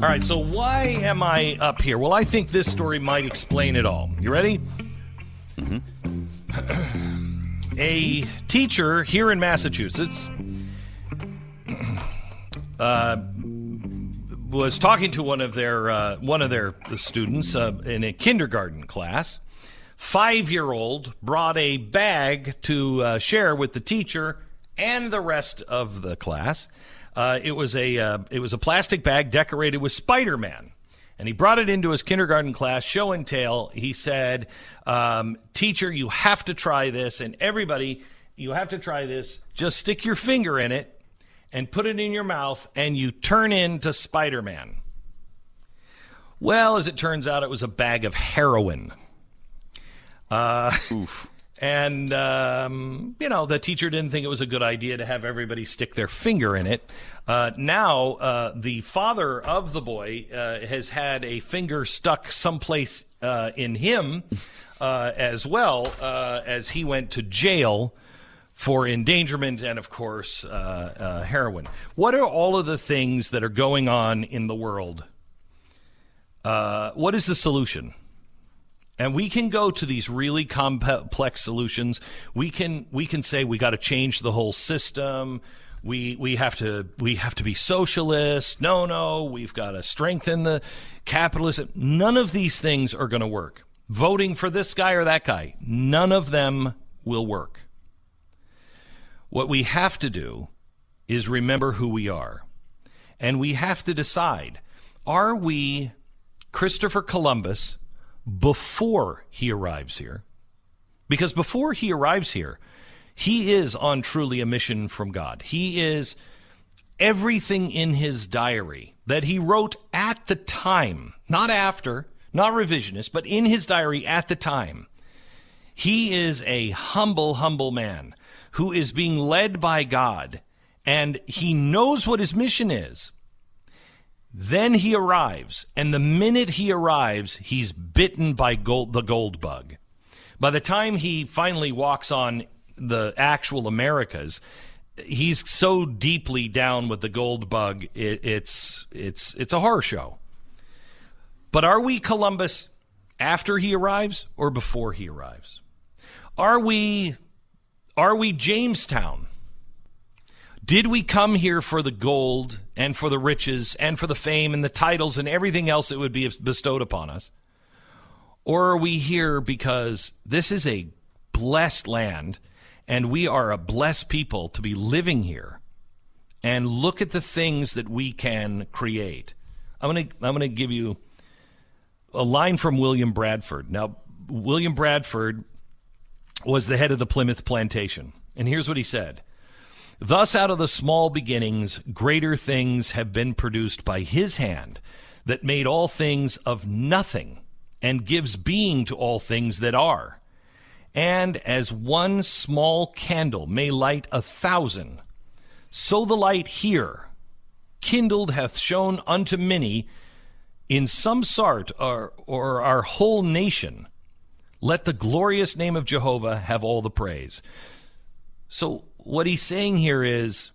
All right, so why am I up here? Well, I think this story might explain it all. You ready? A teacher here in Massachusetts uh, was talking to one of their uh, one of their students uh, in a kindergarten class. Five year old brought a bag to uh, share with the teacher and the rest of the class. Uh, it was a uh, it was a plastic bag decorated with Spider Man. And he brought it into his kindergarten class, show and tell. He said, um, Teacher, you have to try this. And everybody, you have to try this. Just stick your finger in it and put it in your mouth, and you turn into Spider Man. Well, as it turns out, it was a bag of heroin. Uh, and, um, you know, the teacher didn't think it was a good idea to have everybody stick their finger in it. Uh, now, uh, the father of the boy uh, has had a finger stuck someplace uh, in him uh, as well uh, as he went to jail for endangerment and, of course, heroin. What are all of the things that are going on in the world? what is the solution? and we can go to these really complex solutions we can we can say we got to change the whole system we we have to we have to be socialist. No no we've got to strengthen the capitalism. None of these things are going to work. Voting for this guy or that guy none of them will work. What we have to do is remember who we are. And we have to decide are we Christopher Columbus before he arrives here. Because before he arrives here, he is on truly a mission from God. He is everything in his diary that he wrote at the time, not after, not revisionist, but in his diary at the time. He is a humble, humble man who is being led by God, and he knows what his mission is. Then he arrives, and the minute he arrives, he's bitten by gold, the gold bug. By the time he finally walks on the actual Americas, he's so deeply down with the gold bug, it, it's it's it's a horror show. But are we Columbus after he arrives or before he arrives? Are we are we Jamestown did we come here for the gold and for the riches and for the fame and the titles and everything else that would be bestowed upon us? Or are we here because this is a blessed land and we are a blessed people to be living here and look at the things that we can create? I'm going to I'm going to give you a line from William Bradford. Now, William Bradford was the head of the Plymouth plantation. And here's what he said Thus, out of the small beginnings, greater things have been produced by his hand that made all things of nothing and gives being to all things that are. And as one small candle may light a thousand, so the light here kindled hath shone unto many in some sort or, or our whole nation. Let the glorious name of Jehovah have all the praise. So what he's saying here is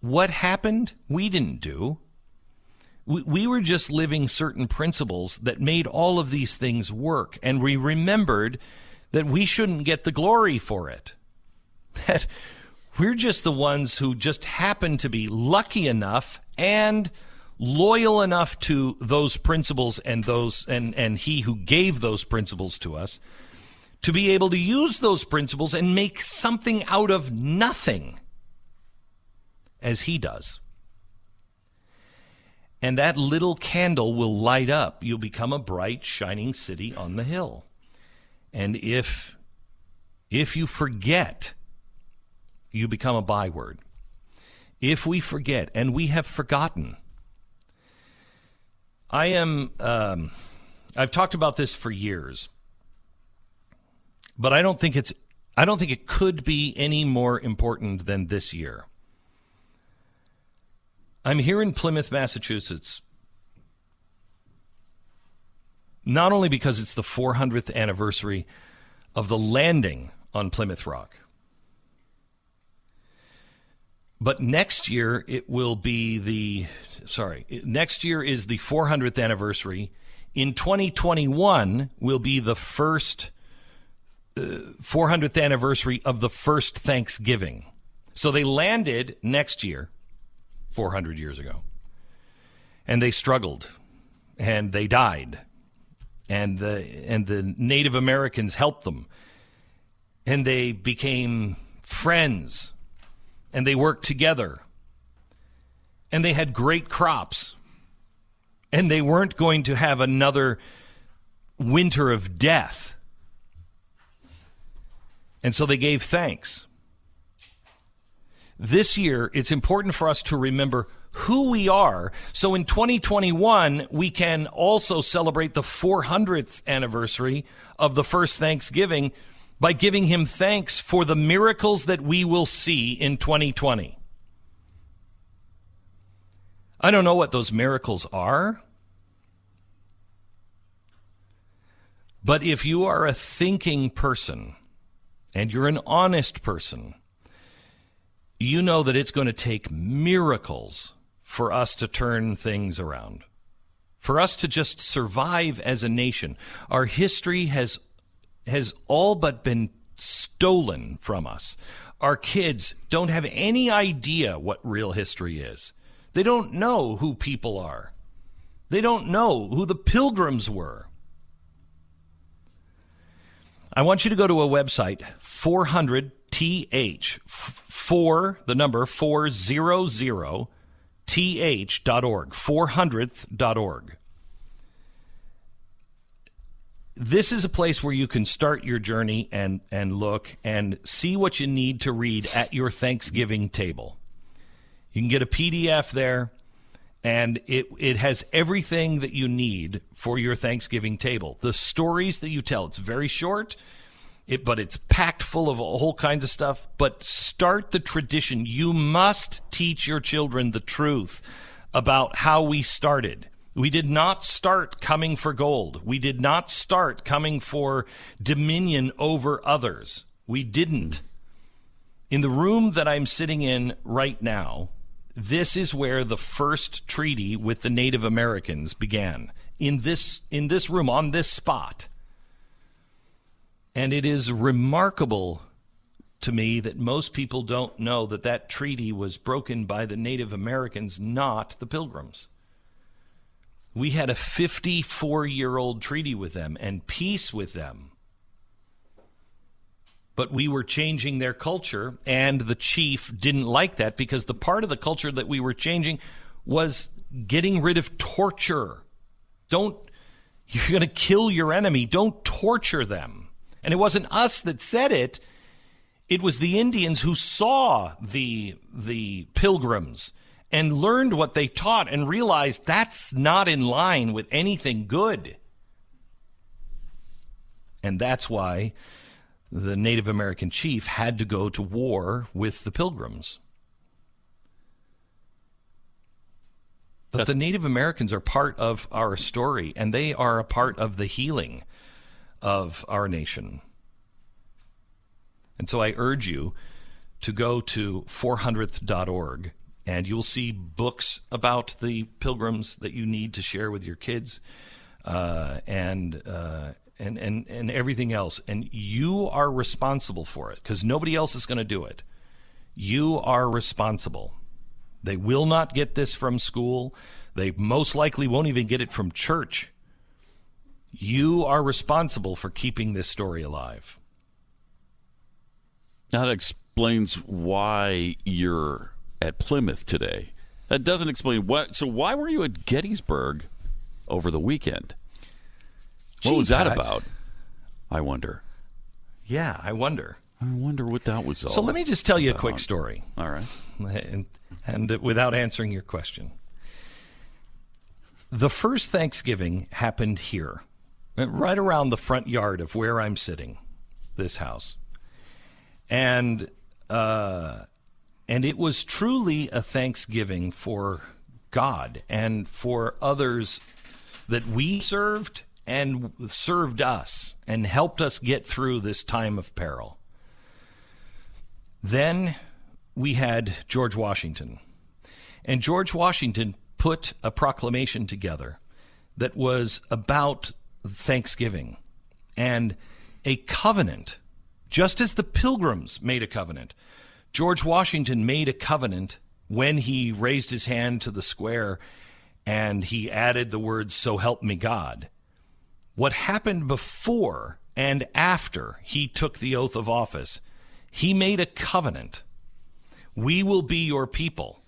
what happened, we didn't do. We, we were just living certain principles that made all of these things work. And we remembered that we shouldn't get the glory for it. That we're just the ones who just happen to be lucky enough and loyal enough to those principles and those and, and he who gave those principles to us to be able to use those principles and make something out of nothing as he does. And that little candle will light up. You'll become a bright, shining city on the hill. And if if you forget, you become a byword. If we forget, and we have forgotten, I am. Um, I've talked about this for years but I don't think it's I don't think it could be any more important than this year. I'm here in Plymouth, Massachusetts. Not only because it's the 400th anniversary of the landing on Plymouth Rock, but next year it will be the sorry next year is the 400th anniversary. In 2021 will be the first uh, 400th anniversary of the first thanksgiving. So they landed next year 400 years ago and they struggled and they died and the and the native americans helped them and they became friends and they worked together and they had great crops and they weren't going to have another winter of death. And so they gave thanks. This year, it's important for us to remember who we are. So in 2021, we can also celebrate the 400th anniversary of the first Thanksgiving by giving him thanks for the miracles that we will see in 2020. I don't know what those miracles are. But if you are a thinking person and you're an honest person, you know that it's going to take miracles for us to turn things around, for us to just survive as a nation. Our history has has all but been stolen from us. Our kids don't have any idea what real history is. They don't know who people are. They don't know who the pilgrims were. I want you to go to a website, 400th, 4, the number 400th.org, 400th.org this is a place where you can start your journey and and look and see what you need to read at your Thanksgiving table. You can get a PDF there and it it has everything that you need for your Thanksgiving table. The stories that you tell, it's very short. It, but it's packed full of all kinds of stuff. But start the tradition. You must teach your children the truth about how we started we did not start coming for gold. We did not start coming for dominion over others. We didn't. In the room that I'm sitting in right now, this is where the first treaty with the Native Americans began. In this in this room on this spot. And it is remarkable to me that most people don't know that that treaty was broken by the Native Americans, not the Pilgrims. We had a 54 year old treaty with them and peace with them. But we were changing their culture, and the chief didn't like that because the part of the culture that we were changing was getting rid of torture. Don't, you're going to kill your enemy. Don't torture them. And it wasn't us that said it. It was the Indians who saw the, the pilgrims and learned what they taught and realized that's not in line with anything good. And that's why the Native American chief had to go to war with the pilgrims. But the Native Americans are part of our story, and they are a part of the healing of our nation. And so I urge you to go to 400th.org and you'll see books about the pilgrims that you need to share with your kids, uh, and uh, and and and everything else. And you are responsible for it because nobody else is going to do it. You are responsible. They will not get this from school. They most likely won't even get it from church. You are responsible for keeping this story alive. That explains why you're at Plymouth today. That doesn't explain what. So why were you at Gettysburg over the weekend? What Gee, was that Pat. about? I wonder. Yeah, I wonder. I wonder what that was all. So let me just tell you a quick story. All right. And, and without answering your question. The first Thanksgiving happened here, right around the front yard of where I'm sitting, this house. And uh, and it was truly a thanksgiving for God and for others that we served and served us and helped us get through this time of peril. Then we had George Washington. And George Washington put a proclamation together that was about Thanksgiving and a covenant, just as the pilgrims made a covenant. George Washington made a covenant when he raised his hand to the square and he added the words, So help me God. What happened before and after he took the oath of office, he made a covenant. We will be your people,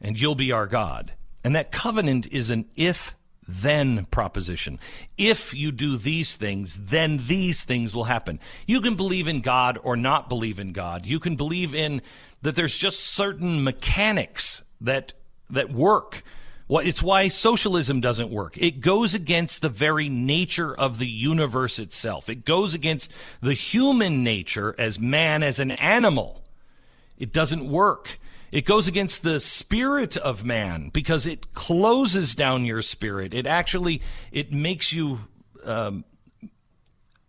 and you'll be our God. And that covenant is an if then proposition. If you do these things, then these things will happen. You can believe in God or not believe in God. You can believe in that there's just certain mechanics that that work. It's why socialism doesn't work. It goes against the very nature of the universe itself. It goes against the human nature as man as an animal. It doesn't work. It goes against the spirit of man because it closes down your spirit. It actually it makes you um,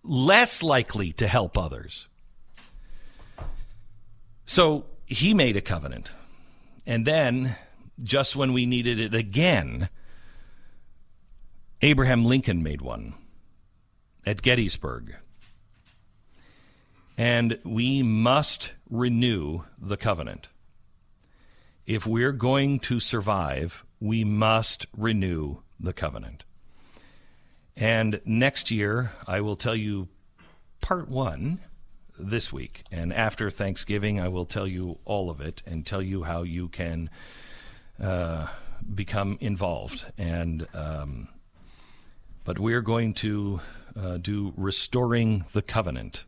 less likely to help others. So he made a covenant, and then just when we needed it again, Abraham Lincoln made one at Gettysburg. And we must renew the covenant if we're going to survive, we must renew the covenant. And next year, I will tell you part one this week. And after Thanksgiving, I will tell you all of it and tell you how you can uh, become involved. And um, but we're going to uh, do restoring the covenant,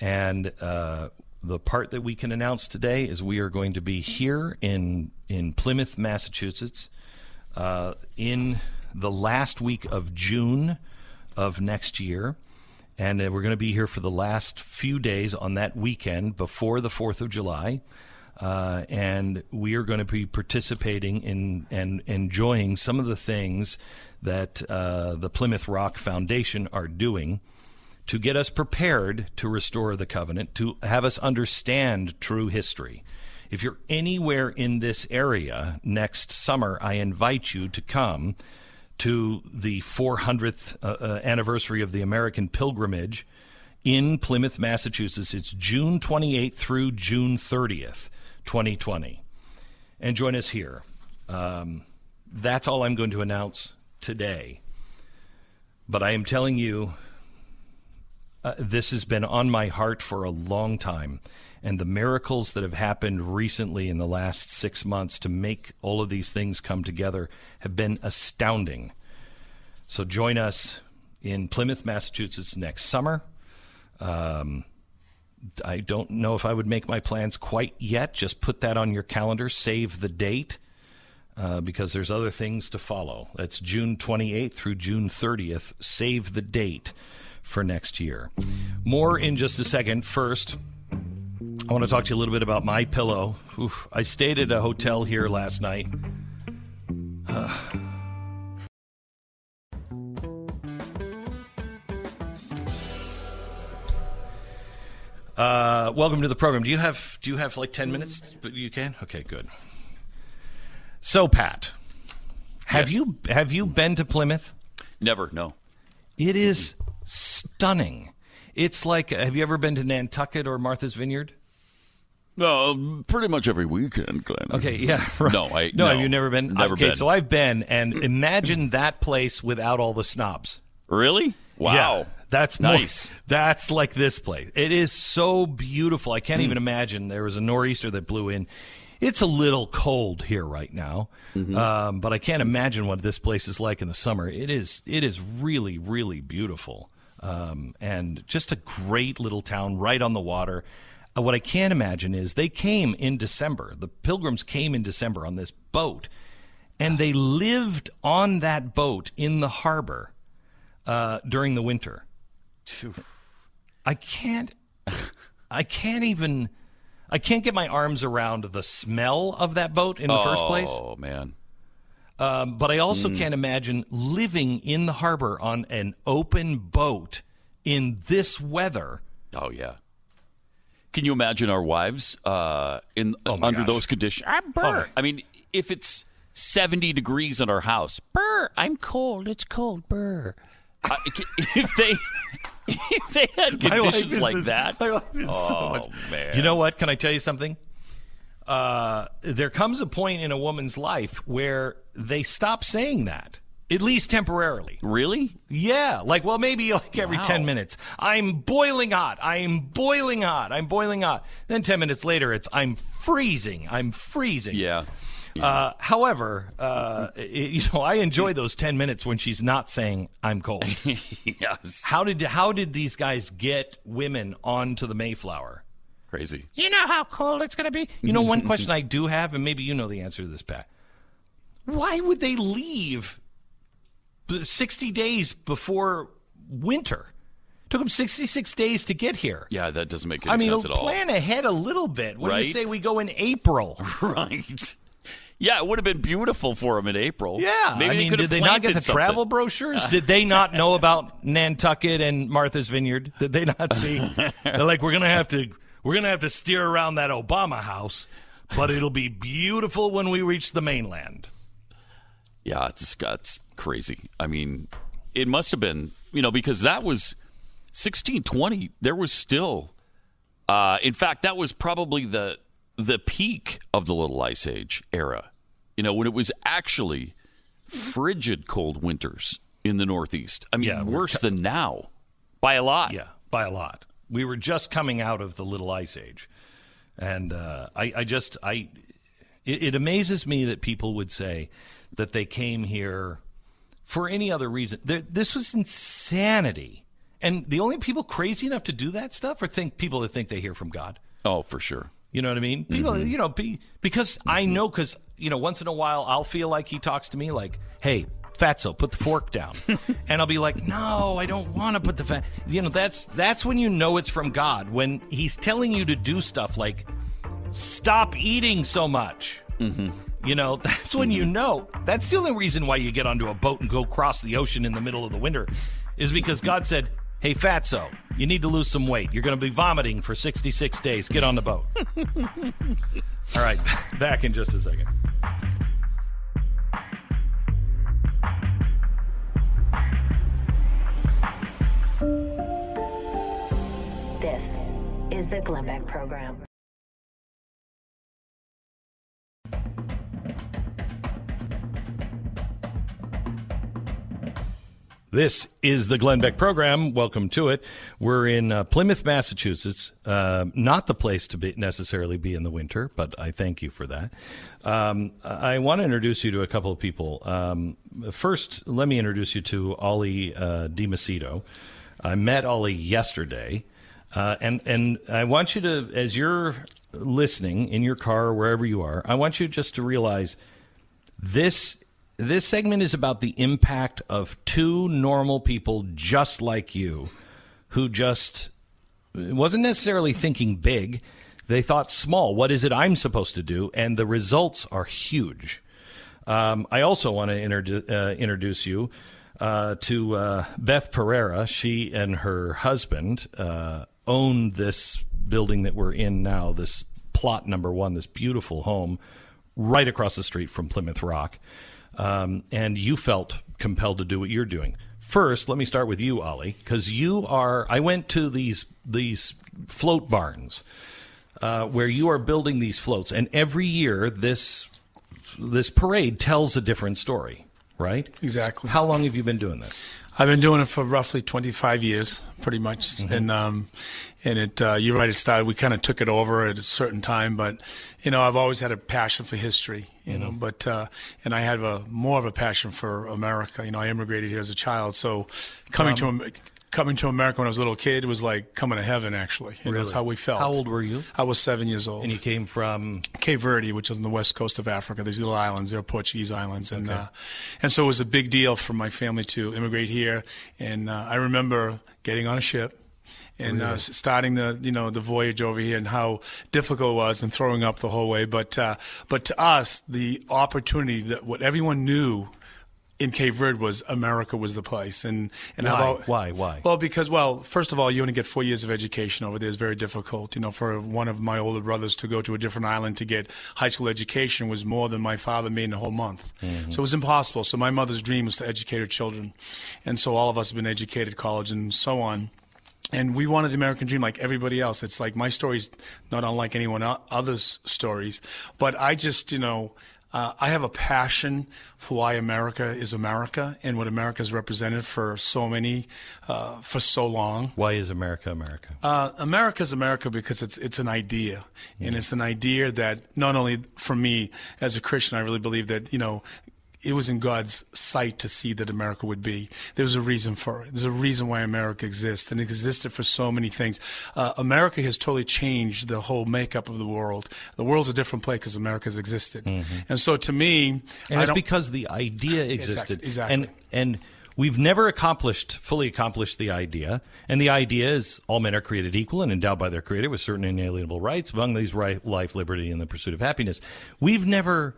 and uh, the part that we can announce today is we are going to be here in in Plymouth, Massachusetts, uh, in the last week of June of next year, and uh, we're going to be here for the last few days on that weekend before the Fourth of July. Uh, and we are going to be participating in and enjoying some of the things that uh, the Plymouth Rock Foundation are doing to get us prepared to restore the covenant, to have us understand true history. If you're anywhere in this area next summer, I invite you to come to the 400th uh, uh, anniversary of the American pilgrimage in Plymouth, Massachusetts. It's June 28th through June 30th, 2020. And join us here. Um, that's all I'm going to announce today. But I am telling you uh, this has been on my heart for a long time. And the miracles that have happened recently in the last six months to make all of these things come together have been astounding. So join us in Plymouth, Massachusetts next summer. Um, I don't know if I would make my plans quite yet. Just put that on your calendar, save the date, uh, because there's other things to follow. That's June 28th through June 30th. Save the date for next year. More in just a second. First, I want to talk to you a little bit about my pillow. Oof, I stayed at a hotel here last night. Uh, welcome to the program. Do you have do you have like ten minutes? But you can. Okay, good. So, Pat, have Yes. you have you been to Plymouth? Never, no. It is stunning. It's like have you ever been to Nantucket or Martha's Vineyard? Uh, pretty much every weekend, Glenn. Okay, yeah, right. No, I- no, no, have you never been? never okay, been. so I've been, and imagine that place without all the snobs. Really? Wow. Yeah, that's more- Nice. that's like this place. It is so beautiful. I can't even imagine. There was a nor'easter that blew in. It's a little cold here right now, Mm-hmm. um, but I can't imagine what this place is like in the summer. It is. It is really, really beautiful, um, and just a great little town right on the water. Uh, what I can't imagine is they came in December. The pilgrims came in December on this boat, and they lived on that boat in the harbor uh, during the winter. I can't. I can't even. I can't get my arms around the smell of that boat in the first place. Oh, man. Um, but I also can't imagine living in the harbor on an open boat in this weather. Oh, yeah. Can you imagine our wives uh, in Oh under gosh. those conditions? I'm burr. I mean, if it's 70 degrees in our house, burr. I'm cold. It's cold. Burr. Uh, if they if they had conditions like just- that, my wife is so oh much- man, You know what? Can I tell you something? Uh, there comes a point in a woman's life where they stop saying that, at least temporarily. really? Yeah, like well, maybe like every Wow. ten minutes. I'm boiling hot. I'm boiling hot. I'm boiling hot. Then ten minutes later, it's I'm freezing. I'm freezing. Yeah. Uh, however, uh, it- you know, I enjoy those ten minutes when she's not saying I'm cold. yes. how did how did these guys get women onto the Mayflower? Crazy. You know how cold it's going to be? You know, one question I do have, and maybe you know the answer to this, Pat. Why would they leave 60 days before winter? It took them 66 days to get here. Yeah, that doesn't make any I mean, sense at all. plan ahead a little bit. What do you Right? say we go in April? right. Yeah, it would have been beautiful for them in April. Yeah, Maybe I mean, could did have they not get planted the something. travel brochures? did they not know about Nantucket and Martha's Vineyard? Did they not see? They're like, we're gonna have to, we're gonna have to steer around that Obama house, but it'll be beautiful when we reach the mainland. Yeah, it's that's crazy. I mean, it must have been, you know, because that was 1620. There was still, uh, in fact, that was probably the the peak of the Little Ice Age era. You know, when it was actually frigid cold winters in the Northeast. I mean, Yeah, worse than now by a lot. Yeah, by a lot. We were just coming out of the Little Ice Age, and uh, I, I just, I, it, it amazes me that people would say that they came here for any other reason. There, this was insanity, and the only people crazy enough to do that stuff are think people that think they hear from God. Oh, for sure. You know what I mean? People, Mm-hmm. you know, be, because I know, because you know, once in a while I'll feel like he talks to me like, "Hey, Fatso, put the fork down," and I'll be like, "No, I don't want to put the fat." You know, that's that's when you know it's from God when He's telling you to do stuff like, "Stop eating so much." Mm-hmm. You know, that's when you know. That's the only reason why you get onto a boat and go cross the ocean in the middle of the winter, is because God said. Hey, Fatso, you need to lose some weight. You're going to be vomiting for 66 days. Get on the boat. All right, back in just a second. Is the Glenn Beck Program. This is the Glenn Beck program. Welcome to it. We're in uh, Plymouth, Massachusetts. Uh, not the place to be necessarily be in the winter, but I thank you for that. Um, I want to introduce you to a couple of people. Um, first, let me introduce you to Ollie uh. I met Ollie yesterday, uh, and and I want you to, as you're listening in your car or wherever you are, I want you just to realize this this segment is about the impact of two normal people just like you who just wasn't necessarily thinking big. They thought small. What is it i'm supposed to do? And the results are huge. Um, i also want to introdu- uh, introduce you uh, to uh, beth pereira. She and her husband uh, own this building that we're in now this plot number one this beautiful home right across the street from plymouth rock um, and you felt compelled to do what you're doing. First, let me start with you, Ollie, because you are. I went to these these float barns uh, where you are building these floats, and every year this this parade tells a different story, right? Exactly. How long have you been doing this? I've been doing it for roughly 25 years, pretty much. Mm-hmm. And um, and it, uh, you're right. It started. We kind of took it over at a certain time, but you know, I've always had a passion for history. You know, Mm-hmm. but uh, and I have a more of a passion for America. You know, I immigrated here as a child, so coming to Am- coming to America when I was a little kid was like coming to heaven. Actually, and that's how we felt. How old were you? I was seven years old. And you came from Cape Verde, which is on the west coast of Africa. These little islands, they're Portuguese islands, and uh, and so it was a big deal for my family to immigrate here. And uh, I remember getting on a ship and uh, starting the you know the voyage over here and how difficult it was and throwing up the whole way. But uh, but to us, the opportunity that what everyone knew in Cape Verde was America was the place, and and Why? al- Why? Why? Well, because well, first of all, you only get four years of education over there. It's very difficult. You know, for one of my older brothers to go to a different island to get high school education was more than my father made in a whole month. Mm-hmm. So it was impossible. So my mother's dream was to educate her children, and so all of us have been educated, college, and so on. And we wanted the American dream like everybody else. It's like my story's not unlike anyone el- other's stories. But I just, you know, uh, I have a passion for why America is America and what America has represented for so many, uh, for so long. Why is America America? Uh, is America because it's it's an idea, and it's an idea that not only for me as a Christian, I really believe that you know. It was in God's sight to see that America would be. There was a reason for it. There's a reason why America exists, and it existed for so many things. Uh, America has totally changed the whole makeup of the world. The world's a different place because America's existed, and so to me, And I it's because the idea existed. Exactly. exactly. And and we've never accomplished fully accomplished the idea. And the idea is all men are created equal and endowed by their creator with certain inalienable rights, among these right life, liberty, and the pursuit of happiness. We've never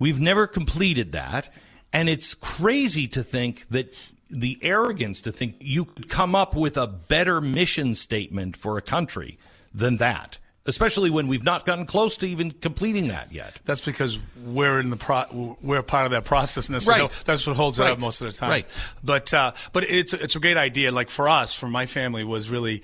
we've never completed that. And it's crazy to think that the arrogance to think you could come up with a better mission statement for a country than that. Especially when we've not gotten close to even completing that yet. That's because we're in the pro- we're part of that process, and that's Right. what that's what holds it Right. up most of the time. Right. But uh, but it's it's a great idea. Like for us, for my family, was really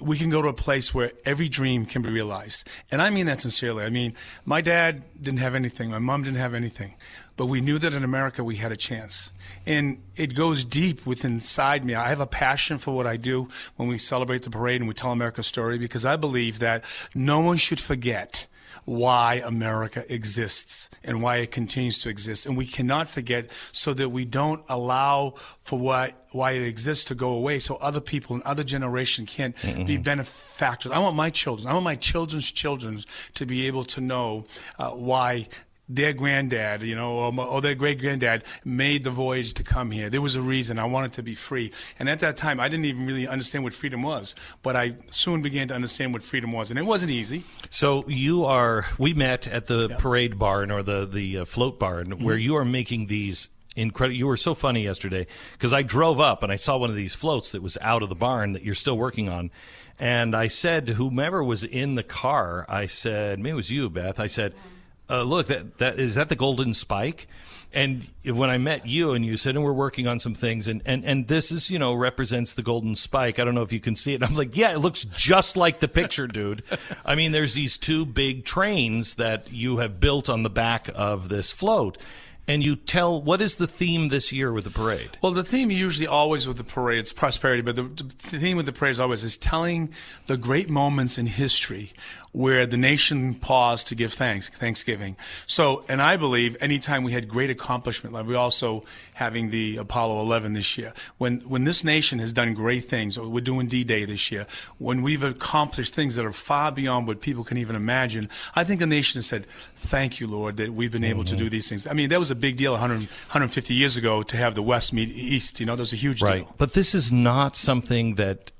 we can go to a place where every dream can be realized, and I mean that sincerely. I mean, my dad didn't have anything, my mom didn't have anything, but we knew that in America we had a chance, and it goes deep within inside me. I have a passion for what I do when we celebrate the parade and we tell America's story because I believe that no one should forget why America exists and why it continues to exist. And we cannot forget so that we don't allow for why, why it exists to go away so other people and other generations can't be benefactors. I want my children, I want my children's children to be able to know uh, why their granddad, you know, or, or their great granddad made the voyage to come here. There was a reason. I wanted to be free. And at that time, I didn't even really understand what freedom was. But I soon began to understand what freedom was. And it wasn't easy. So you are. We met at the parade barn or the the uh, float barn Mm-hmm. where you are making these incredible. You were so funny yesterday because I drove up and I saw one of these floats that was out of the barn that you're still working on, and I said to whomever was in the car, I said, maybe it was you, Beth. I said, uh, "Look, that that is that the golden spike." And when I met you and you said, and we're working on some things, and, and, and this is, you know, represents the golden spike. I don't know if you can see it. I'm like, yeah, it looks just like the picture, dude. I mean, there's these two big trains that you have built on the back of this float. And you tell, what is the theme this year with the parade? Well, the theme usually always with the parade is prosperity, but the, the theme with the parade is always is telling the great moments in history where the nation paused to give thanks, Thanksgiving. So, and I believe anytime we had great accomplishment, like we also having the Apollo 11 this year, when when this nation has done great things, or we're doing D-Day this year, when we've accomplished things that are far beyond what people can even imagine, I think the nation has said, "Thank you, Lord, that we've been able to do mm-hmm. these things." I mean, that was a big deal 100, 150 years ago to have the West meet East. You know, that was a huge Right. deal. But this is not something that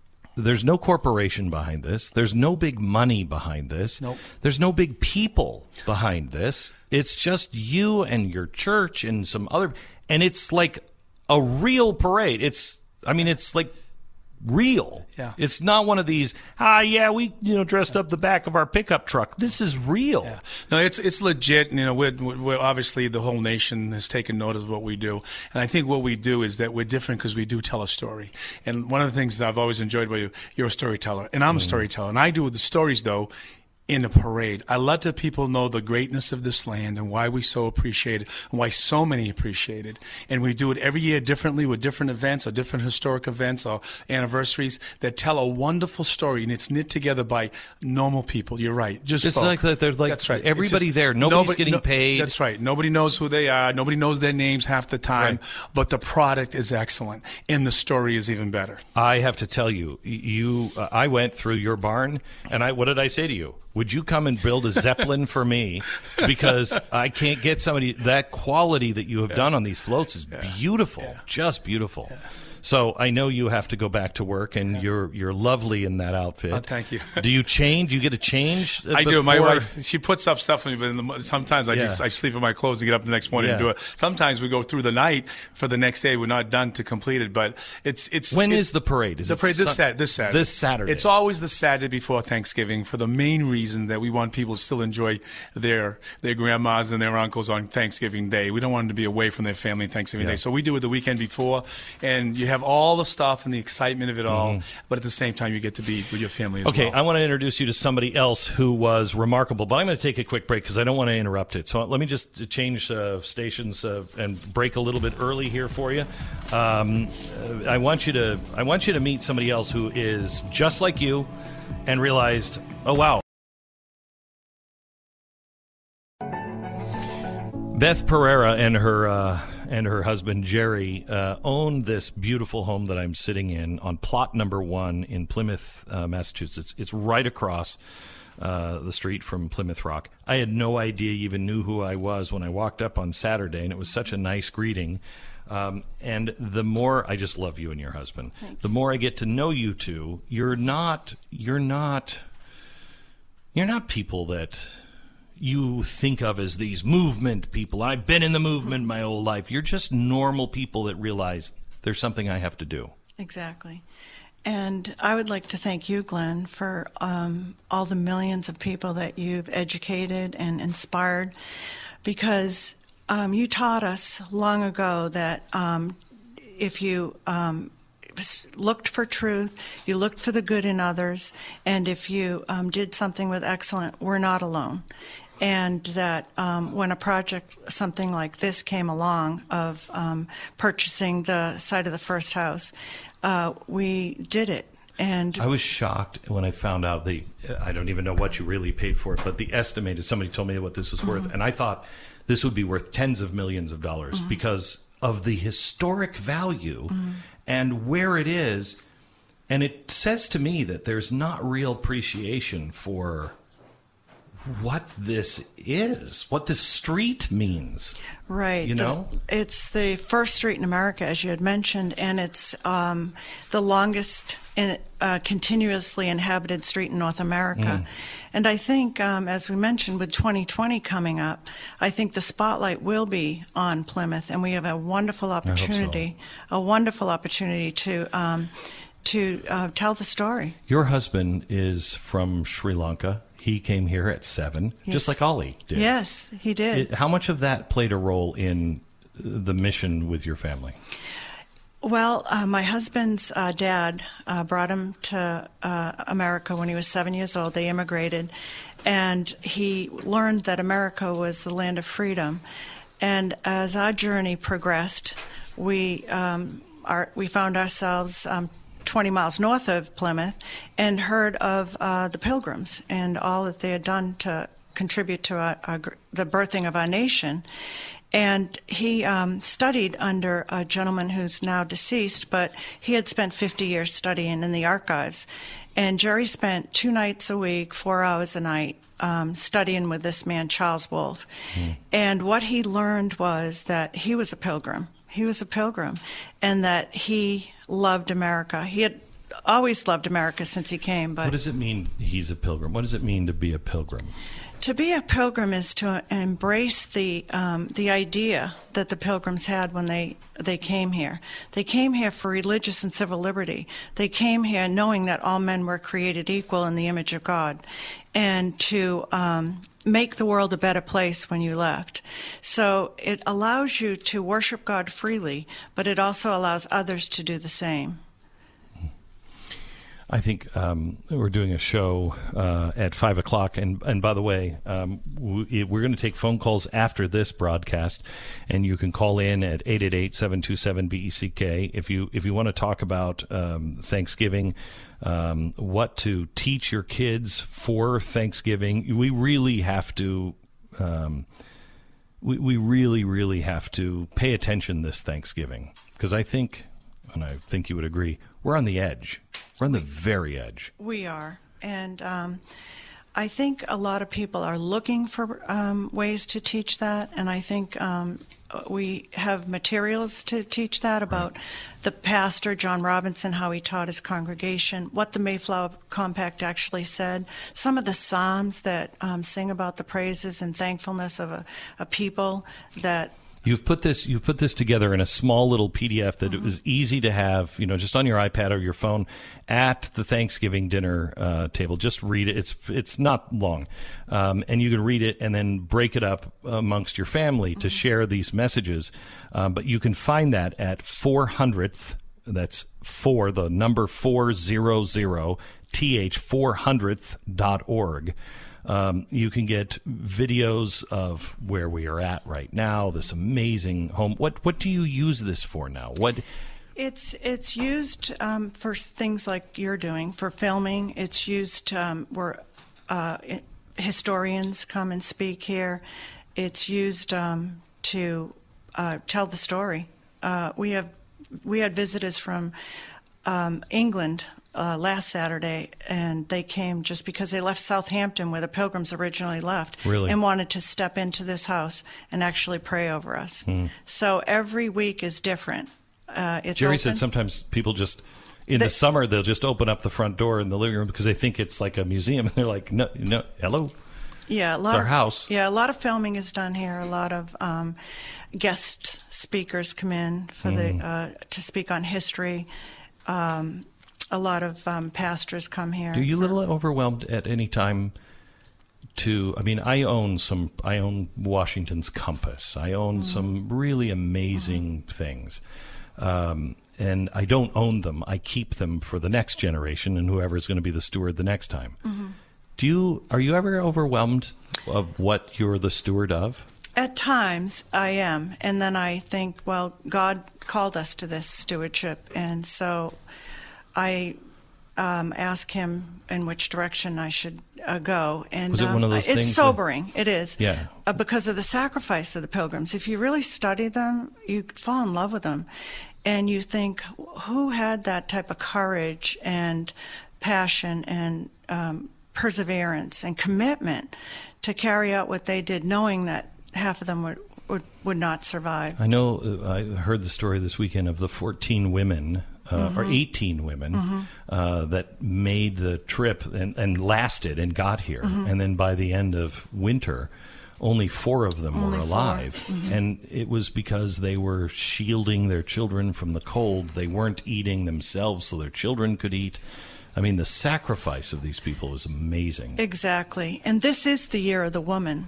there's no corporation behind this. There's no big money behind this. Nope. There's no big people behind this. It's just you and your church and some other and it's like a real parade. It's I mean it's like real. Yeah. It's not one of these, ah yeah, we you know dressed up the back of our pickup truck. This is real. No, it's it's legit. You know, we're, we're obviously the whole nation has taken note of what we do, and I think what we do is that we're different because we do tell a story. And one of the things that I've always enjoyed about you, you're a storyteller, and I'm a storyteller, and I do the stories though in a parade. I let the people know the greatness of this land and why we so appreciate it, and why so many appreciate it. And we do it every year differently with different events or different historic events or anniversaries that tell a wonderful story, and it's knit together by normal people. You're right, just Just like that, there's like That's right. Everybody just- there. Nobody's nobody- getting no- paid. That's right. Nobody knows who they are. Nobody knows their names half the time. Right. But the product is excellent, and the story is even better. I have to tell you, you, uh, I went through your barn, and I, what did I say to you? Would you come and build a zeppelin for me? Because I can't get somebody that quality that you have done on these floats is beautiful, just beautiful. So I know you have to go back to work, and you're you're lovely in that outfit. Oh, thank you. do you change? Do you get a change? I do. My wife, she puts up stuff for me, but the, sometimes I Yeah. just I sleep in my clothes and get up the next morning and do it. Sometimes we go through the night for the next day. We're not done to complete it, but it's it's. When it- is the parade? Is the it parade this Sat this Saturday. This Saturday. It's always the Saturday before Thanksgiving for the main reason that we want people to still enjoy their their grandmas and their uncles on Thanksgiving Day. We don't want them to be away from their family on Thanksgiving Yeah. Day, so we do it the weekend before, and you have all the stuff and the excitement of it all. But at the same time, you get to be with your family as Mm-hmm. Okay, well. I want to introduce you to somebody else who was remarkable, but I'm going to take a quick break because I don't want to interrupt it. So let me just change uh, stations uh, and break a little bit early here for you. Um, uh, I want you to I want you to meet somebody else who is just like you and realized, oh wow. Beth Pereira and her uh, and her husband Jerry uh, own this beautiful home that I'm sitting in on plot number one in Plymouth, uh, Massachusetts. It's right across uh, the street from Plymouth Rock. I had no idea you even knew who I was when I walked up on Saturday, and it was such a nice greeting. Um, and the more I just love you and your husband, the more I get to know you two. You're not. You're not. You're not people that you think of as these movement people. I've been in the movement my whole life. You're just normal people that realize there's something I have to do. Exactly. And I would like to thank you, Glenn, for um, all the millions of people that you've educated and inspired because um, you taught us long ago that um, if you um, looked for truth, you looked for the good in others, and if you um, did something with excellence, we're not alone. And that um, when a project, something like this came along, of um, purchasing the site of the first house, uh, we did it. And I was shocked when I found out the I don't even know what you really paid for it, but the estimated somebody told me what this was worth, and I thought this would be worth tens of millions of dollars because of the historic value and where it is. And it says to me that there's not real appreciation for what this is, what this street means. Right. You The- know? it's the first street in America, as you had mentioned, and it's um, the longest in, uh, continuously inhabited street in North America. And I think, um, as we mentioned, with 2020 coming up, I think the spotlight will be on Plymouth, and we have a wonderful hope so. opportunity, a wonderful opportunity to to to uh, tell the story. Your husband is from Sri Lanka. He came here at seven, Yes. just like Ollie did. Yes, he did. It- how much of that played a role in the mission with your family? Well, uh, my husband's uh, dad uh, brought him to uh, America when he was seven years old. They immigrated, and he learned that America was the land of freedom. And as our journey progressed, we um, our, we found ourselves. Um, 20 miles north of Plymouth, and heard of uh, the Pilgrims and all that they had done to contribute to our, our, the birthing of our nation. And he um, studied under a gentleman who's now deceased, but he had spent 50 years studying in the archives. And Jerry spent two nights a week, four hours a night, um, studying with this man, Charles Wolfe. And what he learned was that he was a pilgrim. He was a pilgrim, and that he loved America. He had always loved America since he came, but What does it mean he's a pilgrim? What does it mean to be a pilgrim? To be a pilgrim is to embrace the um, the idea that the pilgrims had when they they came here. They came here for religious and civil liberty. They came here knowing that all men were created equal in the image of God, and to um, make the world a better place when you left. So it allows you to worship God freely, but it also allows others to do the same. I think um, we're doing a show uh, at five o'clock, and and by the way, um, we, we're going to take phone calls after this broadcast, and you can call in at 888-727-BECK if you if you want to talk about um, Thanksgiving, um, what to teach your kids for Thanksgiving. We really have to. Um, we, we really, really have to pay attention this Thanksgiving because I think, and I think you would agree, we're on the edge. We're on the very edge. We are. And um, I think a lot of people are looking for um, ways to teach that, and I think um, we have materials to teach that about right. the pastor, John Robinson, how he taught his congregation, what the Mayflower Compact actually said, some of the Psalms that um, sing about the praises and thankfulness of a, a people that You've put this you've put this together in a small little PDF that mm-hmm. it was easy to have, you know, just on your iPad or your phone at the Thanksgiving dinner uh, table. Just read it. It's it's not long, um, and you can read it and then break it up amongst your family mm-hmm. to share these messages. Um, but you can find that at four hundredth. That's four the number four zero zero th four hundredth dot org. Um, you can get videos of where we are at right now. This amazing home. What what do you use this for now? What? It's it's used um, for things like you're doing for filming. It's used um, where uh, historians come and speak here. It's used um, to uh, tell the story. Uh, we have we had visitors from um, England uh, last Saturday, and they came just because they left Southampton, where the Pilgrims originally left, really? and wanted to step into this house and actually pray over us. Mm. So every week is different. Uh, Jerry open. said sometimes people just in the, the, summer they'll just open up the front door in the living room because they think it's like a museum, and they're like, "No, no, hello." Yeah, a lot it's our of, house. Yeah, a lot of filming is done here. A lot of um, guest speakers come in for mm. the hmm. uh, to speak on history. Um, a lot of um, pastors come here. Do you for, little overwhelmed at any time? To, I mean, I own some. I own Washington's Compass. I own mm. some really amazing mm. things, um, and I don't own them. I keep them for the next generation and whoever is going to be the steward the next time. Mm-hmm. Do you? Are you ever overwhelmed of what you're the steward of? At times, I am, and then I think, well, God called us to this stewardship, and so I um, ask him in which direction I should uh, go. And was it um, one of those it's sobering. That... It is. Yeah. Uh, because of the sacrifice of the pilgrims. If you really study them, you fall in love with them, and you think, who had that type of courage and passion and um, perseverance and commitment to carry out what they did, knowing that half of them would would, would not survive. I know. Uh, I heard the story this weekend of the 14 women uh, mm-hmm. or 18 women mm-hmm. uh, that made the trip and, and lasted and got here. Mm-hmm. And then by the end of winter, only four of them only were alive. Mm-hmm. And it was because they were shielding their children from the cold. They weren't eating themselves so their children could eat. I mean, the sacrifice of these people is amazing. Exactly. And this is the year of the woman.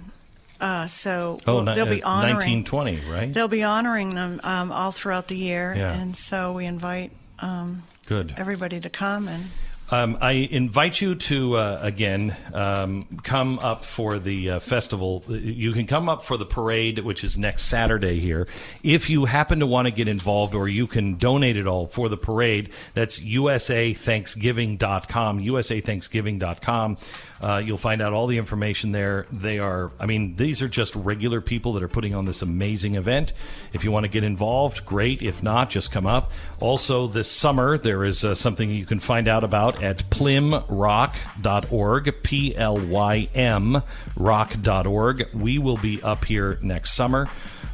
Uh, so oh, well, they'll be uh, honoring 1920, right? They'll be honoring them um, all throughout the year, yeah. and so we invite um, Good. everybody to come and um, I invite you to uh, again um, come up for the uh, festival. You can come up for the parade, which is next Saturday here. If you happen to want to get involved or you can donate it all for the parade, that's usathanksgiving.com. usathanksgiving.com. Uh, you'll find out all the information there. They are, I mean, these are just regular people that are putting on this amazing event. If you want to get involved, great. If not, just come up. Also, this summer, there is uh, something you can find out about at plymrock.org, P L Y M rock.org. We will be up here next summer.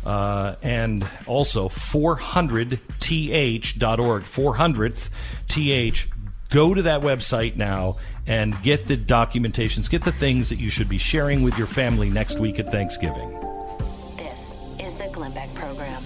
Uh, and also 400th.org, 400th th go to that website now and get the documentations, get the things that you should be sharing with your family next week at Thanksgiving. This is the Glenn Beck Program.